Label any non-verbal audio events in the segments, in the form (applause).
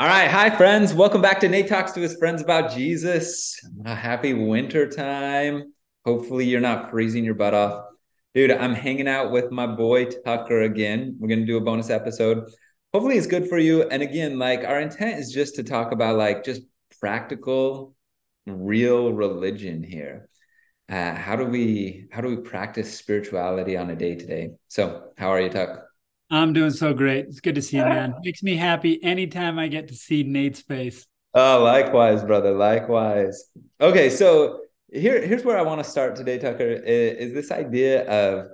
All right. Hi, friends. Welcome back to Nate Talks to his friends about Jesus. A happy winter time. Hopefully, you're not freezing your butt off. Dude, I'm hanging out with my boy Tucker again. We're going to do a bonus episode. Hopefully, it's good for you. And again, like our intent is just to talk about like just practical, real religion here. Uh, how do we how do we practice spirituality on a day to day? So, how are you, Tuck? I'm doing so great. It's good to see you, man. Makes me happy anytime I get to see Nate's face. Oh, likewise, brother. Likewise. Okay, so here, here's where I want to start today, Tucker. Is, is this idea of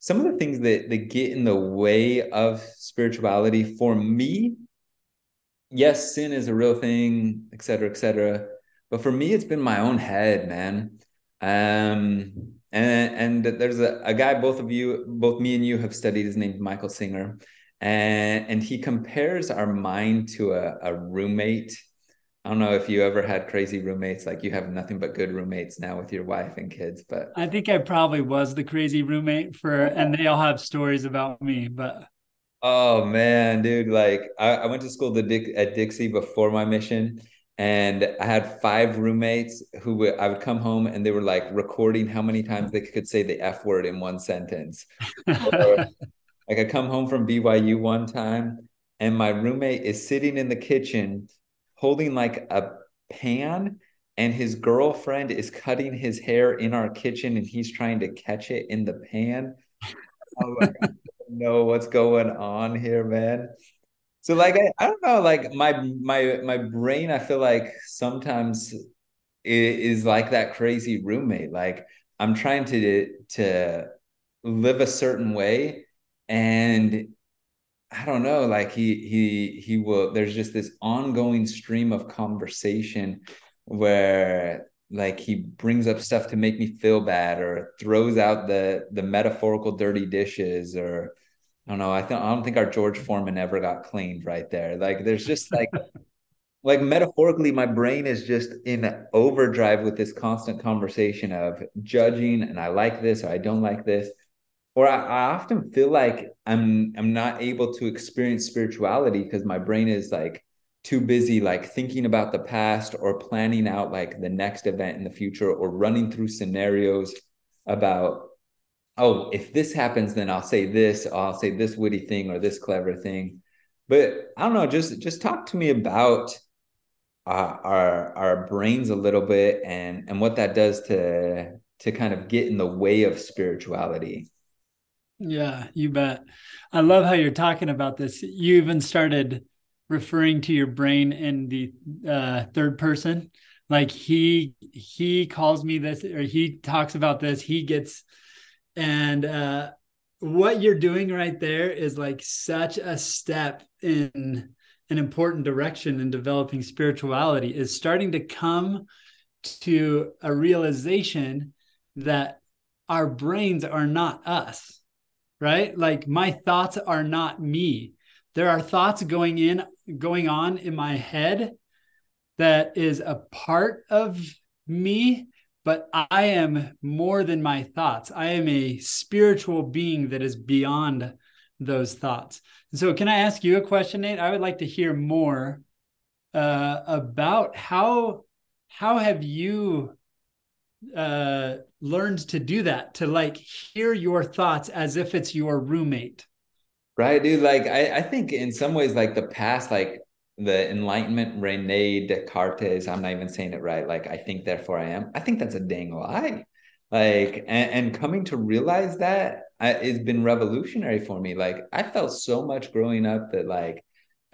some of the things that that get in the way of spirituality for me? Yes, sin is a real thing, et cetera, et cetera. But for me, it's been my own head, man. Um, and and there's a, a guy both of you both me and you have studied his name michael singer. And and he compares our mind to a, a roommate. I don't know if you ever had crazy roommates like you have nothing but good roommates now with your wife and kids but i think i probably was the crazy roommate for and they all have stories about me but. Oh man dude like i, I went to school to Dick, at dixie before my mission and I had five roommates who would, I would come home and they were like recording how many times they could say the F word in one sentence. or, (laughs) like I come home from BYU one time and my roommate is sitting in the kitchen holding like a pan and his girlfriend is cutting his hair in our kitchen and he's trying to catch it in the pan. Like, I don't know what's going on here, man. So like I, I don't know, like my my my brain, I feel like sometimes is like that crazy roommate. Like I'm trying to to live a certain way and I don't know, like he he he will there's just this ongoing stream of conversation where like he brings up stuff to make me feel bad or throws out the the metaphorical dirty dishes or I don't know. I think I don't think our George Foreman ever got cleaned right there. Like there's just like (laughs) like metaphorically, my brain is just in overdrive with this constant conversation of judging and I like this or I don't like this. Or I, I often feel like I'm I'm not able to experience spirituality because my brain is like too busy like thinking about the past or planning out like the next event in the future or running through scenarios about oh, if this happens, then I'll say this, I'll say this witty thing or this clever thing. But I don't know, just just talk to me about uh, our our brains a little bit and and what that does to to kind of get in the way of spirituality. Yeah, you bet. I love how you're talking about this. You even started referring to your brain in the uh, third person. Like he he calls me this or he talks about this. He gets and uh, what you're doing right there is like such a step in an important direction in developing spirituality is starting to come to a realization that our brains are not us right? Like my thoughts are not me. There are thoughts going in going on in my head that is a part of me but I am more than my thoughts. I am a spiritual being that is beyond those thoughts. And so, can I ask you a question, Nate? I would like to hear more uh, about how how have you uh, learned to do that? To like hear your thoughts as if it's your roommate. Right, dude. Like I, I think in some ways, like the past, like the Enlightenment, Rene Descartes, I'm not even saying it right. Like, I think, therefore I am. I think that's a dang lie. Like, and, and coming to realize that uh, has been revolutionary for me. Like, I felt so much growing up that, like,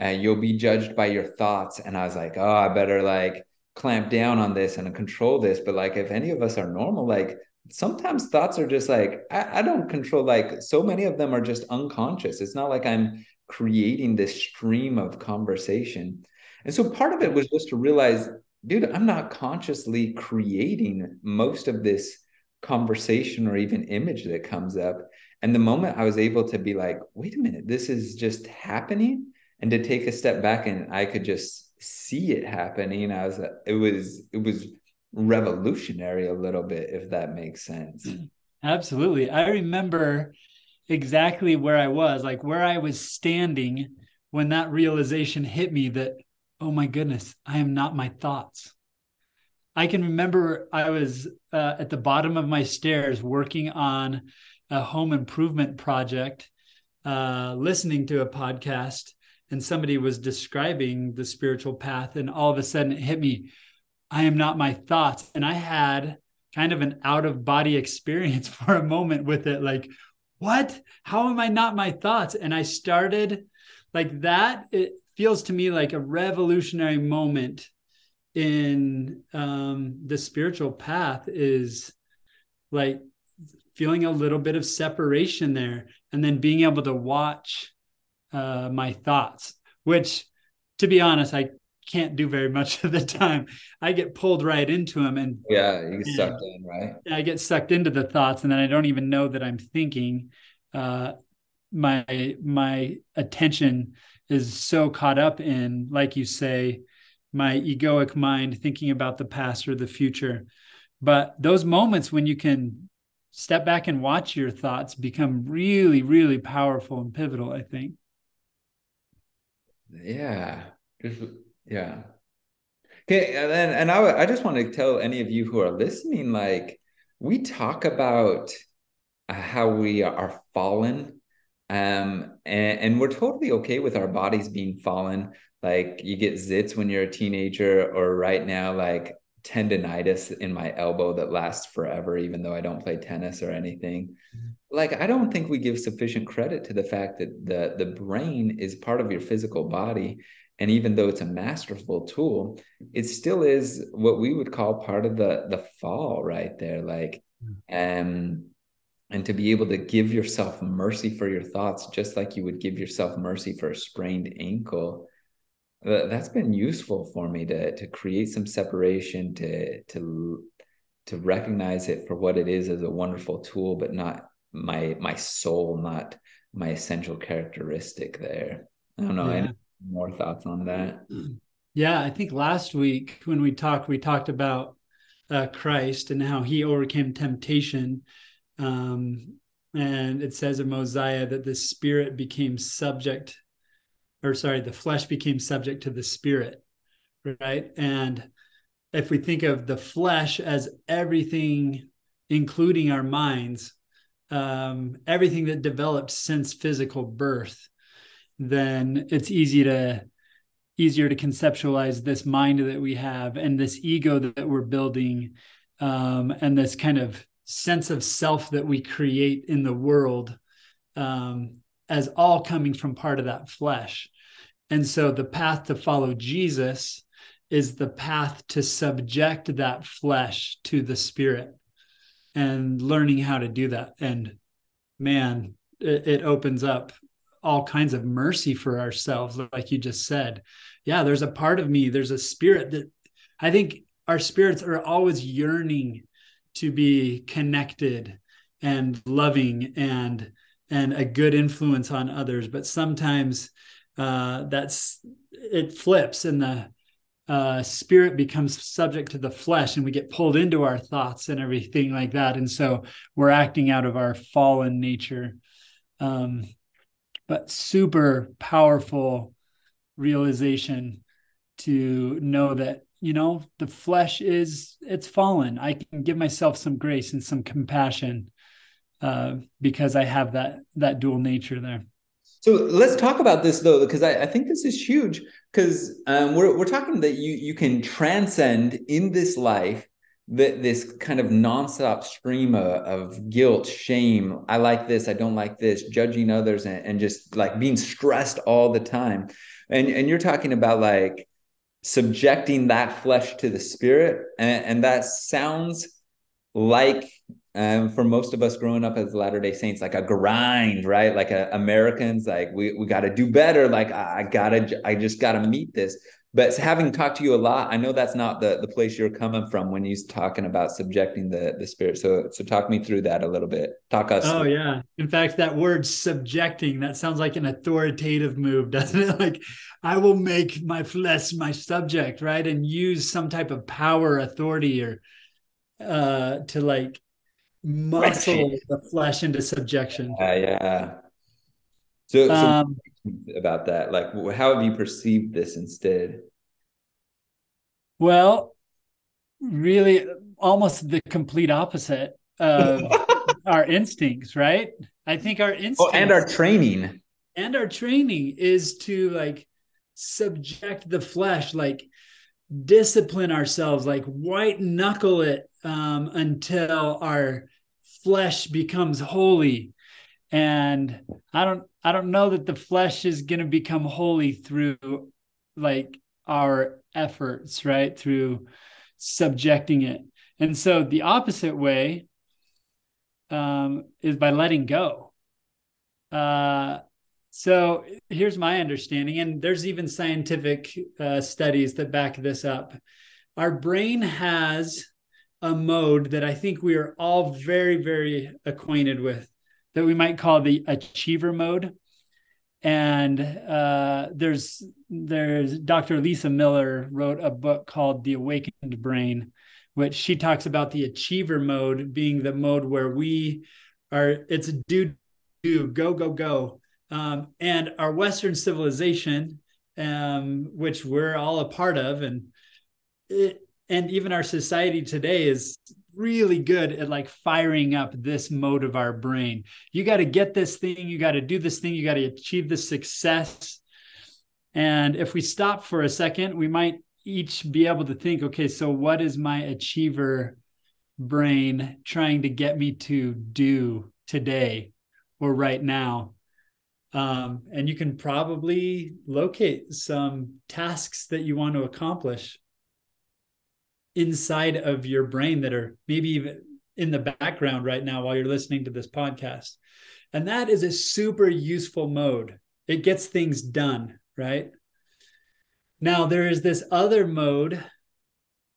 uh, you'll be judged by your thoughts. And I was like, oh, I better like clamp down on this and control this. But like, if any of us are normal, like, sometimes thoughts are just like I, I, don't control like so many of them are just unconscious it's not like i'm creating this stream of conversation. And so part of it was just to realize, dude, I'm not consciously creating most of this conversation or even image that comes up. And the moment I was able to be like, wait a minute, this is just happening, and to take a step back and I could just see it happening, I was it was it was revolutionary a little bit, if that makes sense. Mm-hmm. Absolutely. I remember exactly where I was, like where I was standing when that realization hit me that oh my goodness, I am not my thoughts. I can remember I was uh, at the bottom of my stairs working on a home improvement project, uh, listening to a podcast, and somebody was describing the spiritual path. And all of a sudden it hit me I am not my thoughts. And I had kind of an out of body (laughs) experience for a moment with it like, what? How am I not my thoughts? And I started like that. It feels to me like a revolutionary moment in um, the spiritual path is like feeling a little bit of separation there and then being able to watch uh, my thoughts which to be honest i can't do very much (laughs) of the time i get pulled right into them and yeah you get sucked in right i get sucked into the thoughts and then i don't even know that i'm thinking uh, my my attention is so caught up in like you say my egoic mind thinking about the past or the future. But those moments when you can step back and watch your thoughts become really, really powerful and pivotal, I think. Yeah. Just, yeah. Okay. And, and I, I just want to tell any of you who are listening, like, we talk about how we are fallen um and, and we're totally okay with our bodies being fallen like you get zits when you're a teenager or right now like tendonitis in my elbow that lasts forever even though i don't play tennis or anything mm-hmm. like i don't think we give sufficient credit to the fact that the the brain is part of your physical body and even though it's a masterful tool it still is what we would call part of the the fall right there like um and to be able to give yourself mercy for your thoughts just like you would give yourself mercy for a sprained ankle that's been useful for me to to create some separation to to to recognize it for what it is as a wonderful tool but not my my soul not my essential characteristic there i don't know yeah. More thoughts on that yeah i think last week when we talked we talked about uh, christ and how he overcame temptation um, and it says in mosiah that the spirit became subject or sorry, the flesh became subject to the spirit, right? And if we think of the flesh as everything, including our minds, um, everything that developed since physical birth, then it's easy to easier to conceptualize this mind that we have and this ego that we're building um, and this kind of sense of self that we create in the world um, as all coming from part of that flesh. And so the path to follow Jesus is the path to subject that flesh to the spirit and learning how to do that. And man, it, it opens up all kinds of mercy for ourselves, like you just said. Yeah, there's a part of me, there's a spirit that I think our spirits are always yearning to be connected and loving and and a good influence on others. But sometimes uh, that's it flips and the uh, spirit becomes subject to the flesh and we get pulled into our thoughts and everything like that. And so we're acting out of our fallen nature. Um, but super powerful realization to know that you know the flesh is it's fallen i can give myself some grace and some compassion uh, because I have that that dual nature there. So let's talk about this though, because I, I think this is huge. Because um, we're we're talking that you you can transcend in this life that this kind of nonstop stream of, of, guilt, shame. I like this, I don't like this, judging others, and, and just like being stressed all the time. And and you're talking about like subjecting that flesh to the spirit, and, and that sounds like um, for most of us growing up as Latter Day Saints, like a grind, right? Like a, Americans, like we we got to do better. Like I, I gotta, I just gotta meet this. But having talked to you a lot, I know that's not the the place you're coming from when you're talking about subjecting the the spirit. So so talk me through that a little bit. Talk us. Oh yeah. In fact, that word subjecting that sounds like an authoritative move, (laughs) doesn't it? Like I will make my flesh my subject, right, and use some type of power, authority, or uh to like muscle the flesh into subjection. Yeah, yeah. So, so um, about that, like, how have you perceived this instead? Well, really, almost the complete opposite of (laughs) our instincts, right? I think our instincts oh, and our training and our training is to like subject the flesh, like discipline ourselves, like white knuckle it um, until our flesh becomes holy. And I don't, I don't know that the flesh is going to become holy through like our efforts, right? Through subjecting it. And so the opposite way um, is by letting go. Uh, so here's my understanding, and there's even scientific uh, studies that back this up. Our brain has a mode that I think we are all very, very acquainted with that we might call the achiever mode. And uh, there's there's Dr. Lisa Miller wrote a book called The Awakened Brain, which she talks about the achiever mode being the mode where we are it's do do go go go um, and our western civilization um, which we're all a part of and it, and even our society today is really good at like firing up this mode of our brain. You got to get this thing you got to do this thing you got to achieve this success. And if we stop for a second we might each be able to think, okay, so what is my achiever brain trying to get me to do today or right now? Um, and you can probably locate some tasks that you want to accomplish inside of your brain that are maybe even in the background right now while you're listening to this podcast. And that is a super useful mode. It gets things done, right? Now, there is this other mode,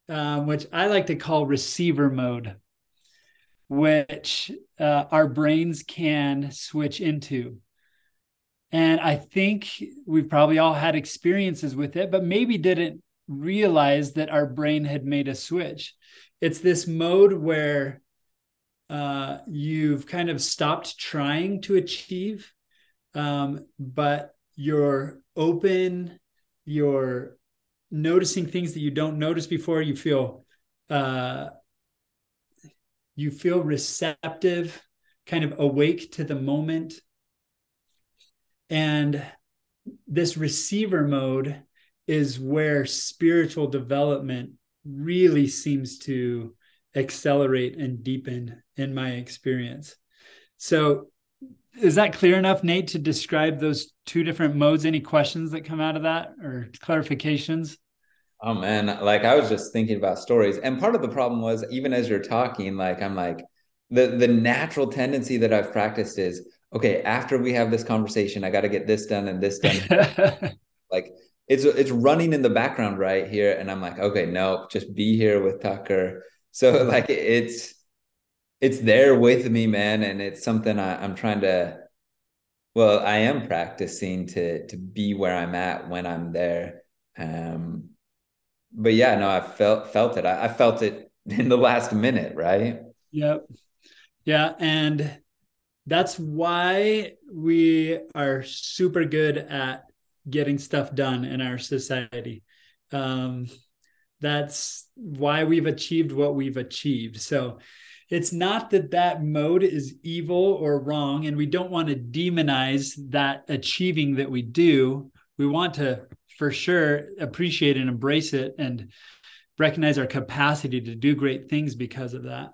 um, which I like to call receiver mode, which uh, our brains can switch into. And I think we've probably all had experiences with it, but maybe didn't realize that our brain had made a switch. It's this mode where uh, you've kind of stopped trying to achieve, um, but you're open you're noticing things that you don't notice before you feel uh, you feel receptive kind of awake to the moment and this receiver mode is where spiritual development really seems to accelerate and deepen in my experience so is that clear enough, Nate, to describe those two different modes? Any questions that come out of that or clarifications? Oh man, like I was just thinking about stories. And part of the problem was even as you're talking, like I'm like the the natural tendency that I've practiced is okay, after we have this conversation, I got to get this done and this done. (laughs) like it's it's running in the background right here and I'm like, okay, no, just be here with Tucker. (laughs) So like it's it's there with me, man, and it's something I, I'm trying to. Well, I am practicing to to be where I'm at when I'm there. Um, but yeah, no, I felt felt it. I, I felt it (laughs) in the last minute, right? Yep. Yeah, and that's why we are super good at getting stuff done in our society. Um, that's why we've achieved what we've achieved. So it's not that that mode is evil or wrong and we don't want to demonize that achieving that we do we want to for sure appreciate and embrace it and recognize our capacity to do great things because of that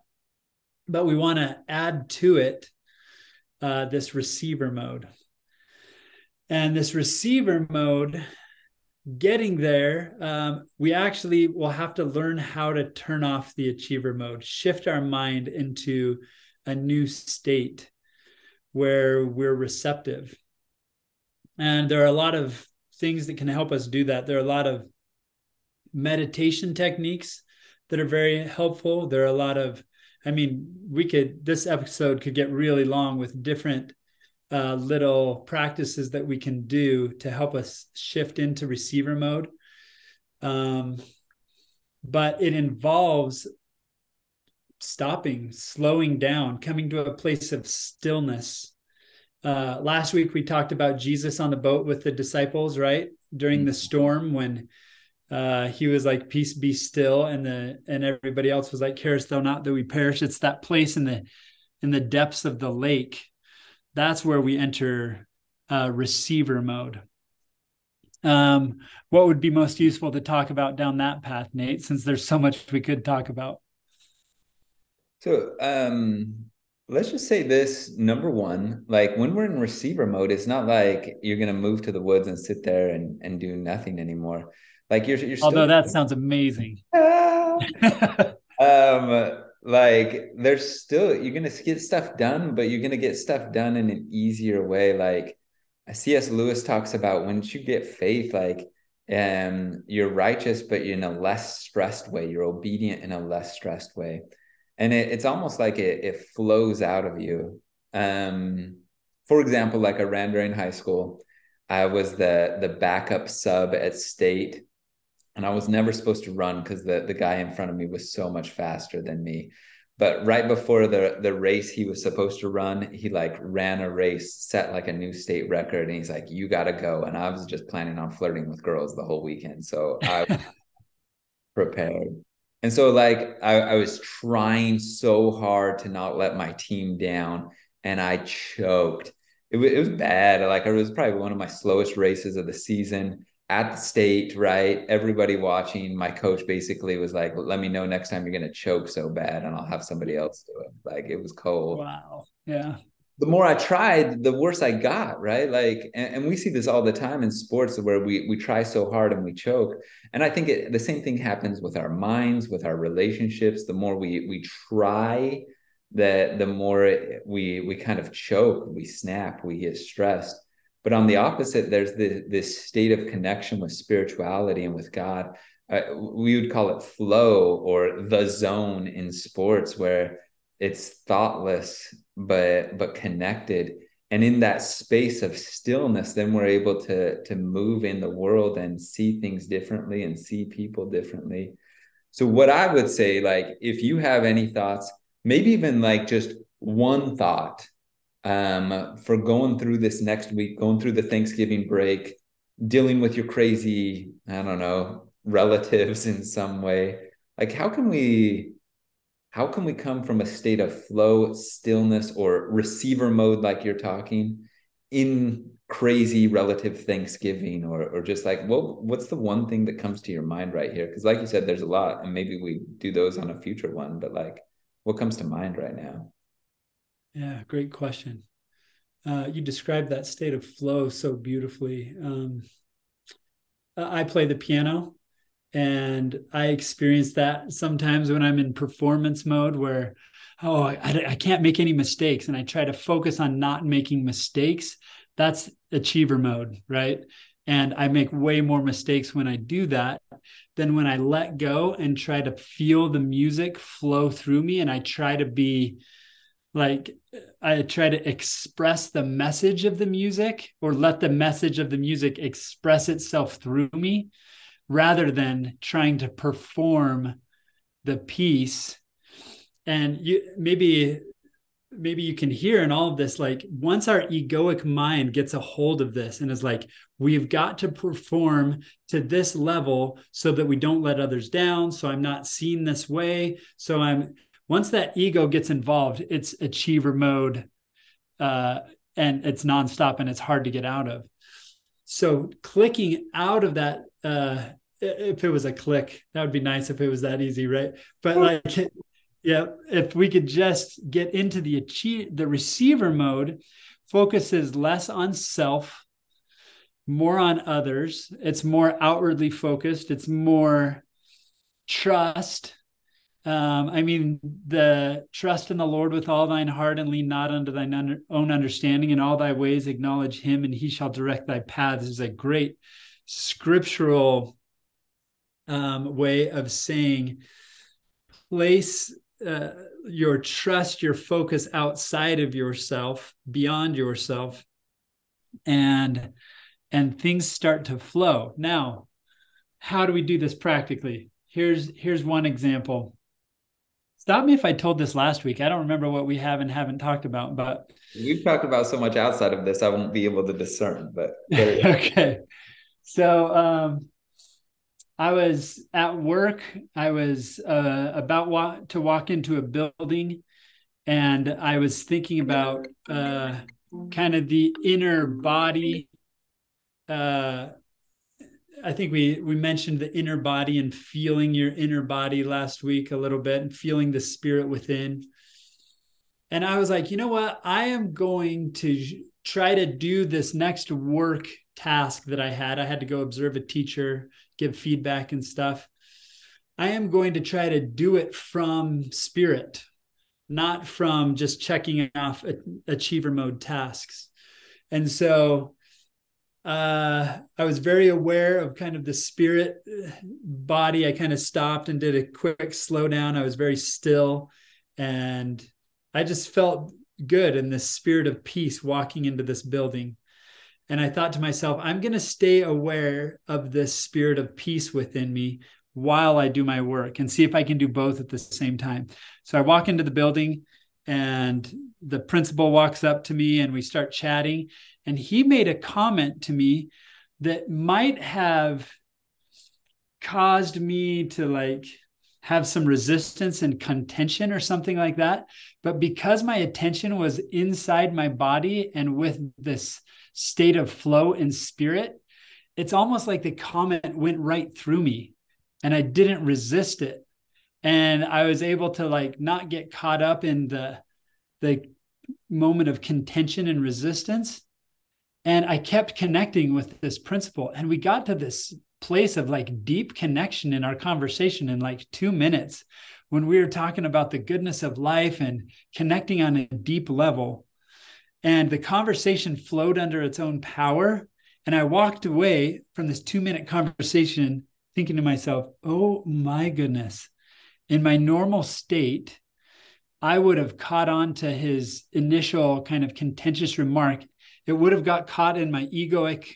but we want to add to it uh, this receiver mode and this receiver mode getting there, um, we actually will have to learn how to turn off the achiever mode, shift our mind into a new state where we're receptive. And there are a lot of things that can help us do that. There are a lot of meditation techniques that are very helpful. There are a lot of, I mean, we could, this episode could get really long with different uh, little practices that we can do to help us shift into receiver mode. Um, but it involves stopping, slowing down, coming to a place of stillness. Uh, last week we talked about Jesus on the boat with the disciples, right? During the storm when uh, he was like, "Peace be still," and the and everybody else was like, "Carest thou not that we perish?" It's that place in the in the depths of the lake. That's where we enter uh, receiver mode. Um, what would be most useful to talk about down that path, Nate? Since there's so much we could talk about. So um, let's just say this: number one, like when we're in receiver mode, it's not like you're gonna move to the woods and sit there and and do nothing anymore like you're, you're although that sounds amazing. (laughs) um, like there's still you're gonna get stuff done, but you're gonna get stuff done in an easier way. Like C.S. Lewis talks about once you get faith, like um, you're righteous, but you're in a less stressed way. You're obedient in a less stressed way, and it, it's almost like it it flows out of you. Um, for example, like I ran during high school. I was the the backup sub at state and I was never supposed to run because the the guy in front of me was so much faster than me. But right before the the race he was supposed to run, he like ran a race, set like a new state record, and he's like, "You got to go." And I was just planning on flirting with girls the whole weekend, so I (laughs) prepared. And so like I, I was trying so hard to not let my team down, and I choked. It, it was bad. Like it was probably one of my slowest races of the season at the state, right? Everybody watching, my coach basically was like, let me know next time you're going to choke so bad and I'll have somebody else do it. Like it was cold. Wow. Yeah. The more I tried, the worse I got, right? Like, and, and we see this all the time in sports where we we try so hard and we choke. And I think it, the same thing happens with our minds, with our relationships. The more we we try, the the more we we kind of choke, we snap, we get stressed but on the opposite, there's the, this state of connection with spirituality and with God. Uh, we would call it flow or the zone in sports where it's thoughtless but but connected and in that space of stillness then we're able to to move in the world and see things differently and see people differently so what i would say like if you have any thoughts maybe even like just one thought um, for going through this next week, going through the Thanksgiving break, dealing with your crazy, I don't know, relatives in some way. Like, how can we? How can we come from a state of flow, stillness, or receiver mode, like you're talking, in crazy relative Thanksgiving, or or just like, well, what's the one thing that comes to your mind right here? Because, like you said, there's a lot, and maybe we do those on a future one. But like, what comes to mind right now? Yeah, great question. Uh, you described that state of flow so beautifully. Um, I play the piano, and I experience that sometimes when I'm in performance mode, where oh, I, I can't make any mistakes, and I try to focus on not making mistakes. That's achiever mode, right? And I make way more mistakes when I do that than when I let go and try to feel the music flow through me, and I try to be like I try to express the message of the music or let the message of the music express itself through me rather than trying to perform the piece. And you maybe maybe you can hear in all of this like once our egoic mind gets a hold of this and is like we've got to perform to this level so that we don't let others down so i'm not seen this way so i'm once that ego gets involved, it's achiever mode uh, and it's nonstop and it's hard to get out of. So clicking out of that, uh, if it was a click, that would be nice if it was that easy, right? But like, (laughs) yeah, if we could just get into the achieve the receiver mode, focuses less on self, more on others. It's more outwardly focused. It's more trust um, I mean, the trust in the Lord with all thine heart and lean not unto thine own understanding. In all thy ways acknowledge him, and he shall direct thy paths is a great scriptural um, way of saying place uh, your trust, your focus outside of yourself, beyond yourself, and and things start to flow. Now, how do we do this practically? Here's here's one example Stop me if I told this last week. I don't remember what we have and haven't talked about, but we've talked about so much outside of this, I won't be able to discern. But (laughs) okay, so um, I was at work. I was uh, about wa- to walk into a building, and I was thinking about uh, kind of the inner body. Uh, I think we we mentioned the inner body and feeling your inner body last week a little bit, and feeling the spirit within. And I was like, you know what? I am going to try to do this next work task that I had. I had to go observe a teacher, give feedback and stuff. I am going to try to do it from spirit, not from just checking off achiever mode tasks. And so uh, I was very aware of kind of the spirit body. I kind of stopped and did a quick slowdown. I was very still and I just felt good in this spirit of peace walking into this building. And I thought to myself, I'm going to stay aware of this spirit of peace within me while I do my work and see if I can do both at the same time. So I walk into the building and the principal walks up to me and we start chatting. And he made a comment to me that might have caused me to like have some resistance and contention or something like that. But because my attention was inside my body and with this state of flow and spirit, it's almost like the comment went right through me and I didn't resist it. And I was able to like not get caught up in the the moment of contention and resistance. And I kept connecting with this principal. And we got to this place of like deep connection in our conversation in like two minutes when we were talking about the goodness of life and connecting on a deep level. And the conversation flowed under its own power. And I walked away from this two minute conversation thinking to myself, oh my goodness, in my normal state, I would have caught on to his initial kind of contentious remark. It would have got caught in my egoic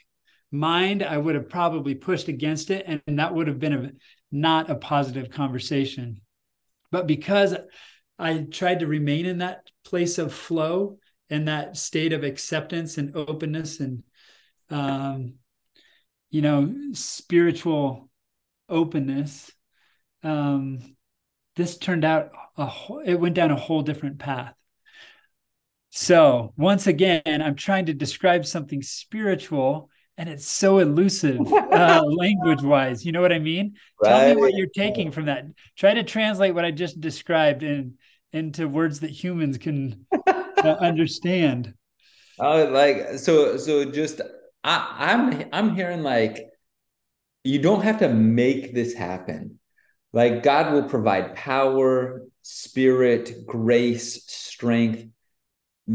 mind, I would have probably pushed against it, and that would have been a not a positive conversation. But because I tried to remain in that place of flow and that state of acceptance and openness and um, you know spiritual openness um, this turned out a whole, it went down a whole different path so once again i'm trying to describe something spiritual and it's so elusive uh, (laughs) language wise you know what i mean? Right. tell me what you're taking from that. Try to translate what i just described in into words that humans can uh, (laughs) understand. Oh like so so just i i'm i'm hearing like you don't have to make this happen. Like god will provide power spirit grace strength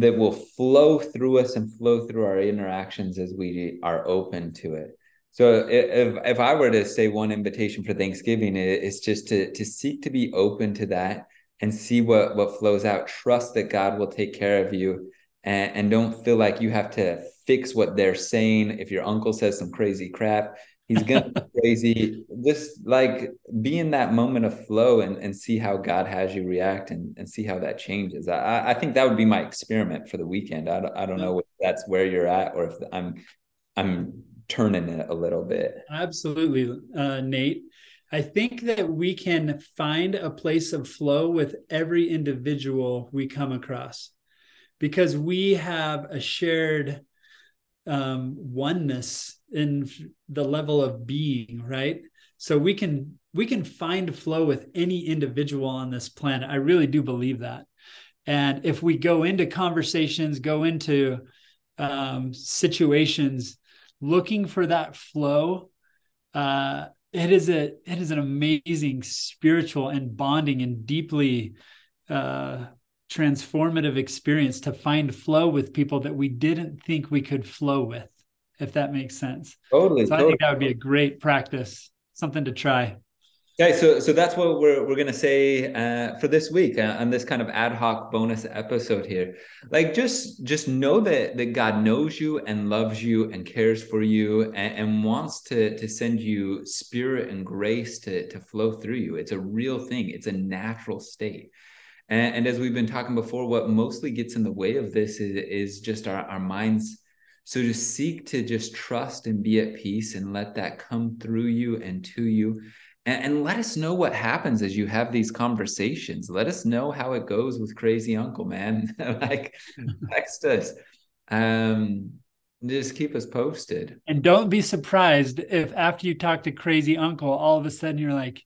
that will flow through us and flow through our interactions as we are open to it. So if if I were to say one invitation for Thanksgiving, it's just to to seek to be open to that and see what what flows out. Trust that God will take care of you, and, and don't feel like you have to fix what they're saying. If your uncle says some crazy crap, he's gonna be (laughs) crazy. Just like be in that moment of flow and, and see how god has you react and, and see how that changes. I, I think that would be my experiment for the weekend. I don't, I don't know if that's where you're at or if i'm i'm turning it a little bit. Absolutely uh, nate. I think that we can find a place of flow with every individual we come across because we have a shared um, oneness in the level of being right? So we can we can find flow with any individual on this planet. I really do believe that. And if we go into conversations go into um, situations looking for that flow uh, it is a it is an amazing spiritual and bonding and deeply uh, transformative experience to find flow with people that we didn't think we could flow with, if that makes sense. Totally. So I think that would be a great practice, something to try. Yeah, so so that's what we're we're gonna say uh, for this week uh, on this kind of ad hoc bonus episode here. Like just just know that that God knows you and loves you and cares for you and, and wants to to send you spirit and grace to to flow through you. It's a real thing. It's a natural state. And, and, as we've been talking before, what mostly gets in the way of this is, is just our, our minds So to seek to just trust and be at peace and let that come through you and to you. And, and let us know what happens as you have these conversations. Let us know how it goes with crazy uncle, man. (laughs) like text us. Um, just keep us posted. And don't be surprised if after you talk to crazy uncle, all of a sudden you're like,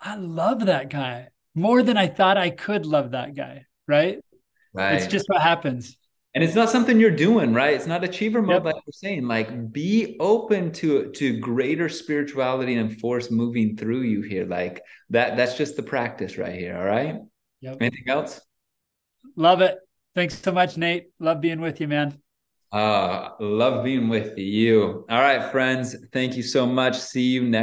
I love that guy more than I thought I could love that guy. Right. Right. It's just what happens and it's not something you're doing right it's not achiever mode yep. like you're saying like be open to to greater spirituality and force moving through you here like that that's just the practice right here all right yep. anything else love it thanks so much nate love being with you man uh love being with you all right friends thank you so much see you next